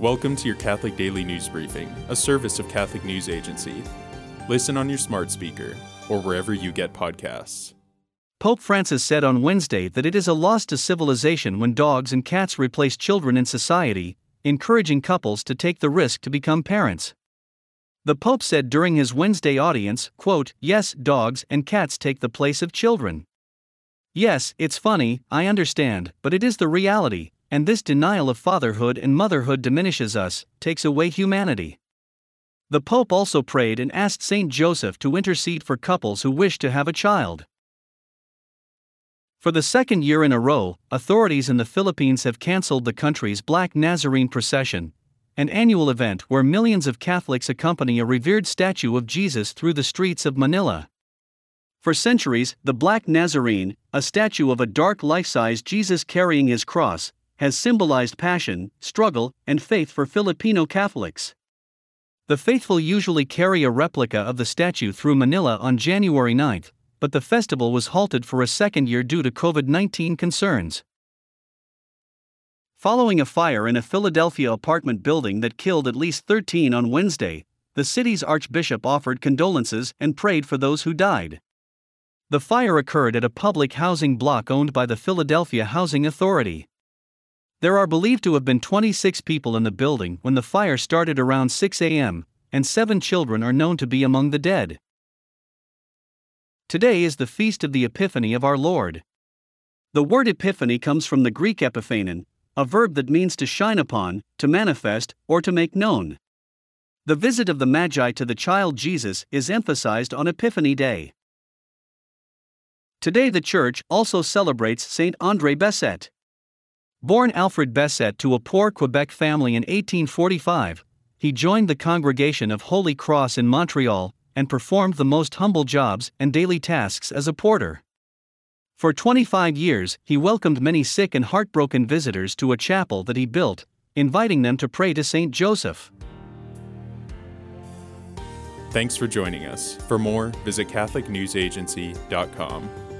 Welcome to your Catholic Daily News Briefing, a service of Catholic News Agency. Listen on your smart speaker or wherever you get podcasts. Pope Francis said on Wednesday that it is a loss to civilization when dogs and cats replace children in society, encouraging couples to take the risk to become parents. The Pope said during his Wednesday audience, quote, "Yes, dogs and cats take the place of children. Yes, it's funny, I understand, but it is the reality, and this denial of fatherhood and motherhood diminishes us, takes away humanity." The Pope also prayed and asked Saint Joseph to intercede for couples who wish to have a child. For the second year in a row, authorities in the Philippines have canceled the country's Black Nazarene procession, an annual event where millions of Catholics accompany a revered statue of Jesus through the streets of Manila. For centuries, the Black Nazarene, a statue of a dark life size Jesus carrying his cross, has symbolized passion, struggle, and faith for Filipino Catholics. The faithful usually carry a replica of the statue through Manila on January 9, but the festival was halted for a second year due to COVID 19 concerns. Following a fire in a Philadelphia apartment building that killed at least 13 on Wednesday, the city's archbishop offered condolences and prayed for those who died. The fire occurred at a public housing block owned by the Philadelphia Housing Authority. There are believed to have been 26 people in the building when the fire started around 6 a.m., and seven children are known to be among the dead. Today is the feast of the Epiphany of our Lord. The word epiphany comes from the Greek epiphanon, a verb that means to shine upon, to manifest, or to make known. The visit of the Magi to the child Jesus is emphasized on Epiphany Day. Today, the Church also celebrates Saint Andre Bessette. Born Alfred Bessette to a poor Quebec family in 1845, he joined the Congregation of Holy Cross in Montreal and performed the most humble jobs and daily tasks as a porter. For 25 years, he welcomed many sick and heartbroken visitors to a chapel that he built, inviting them to pray to St. Joseph. Thanks for joining us. For more, visit CatholicNewsAgency.com.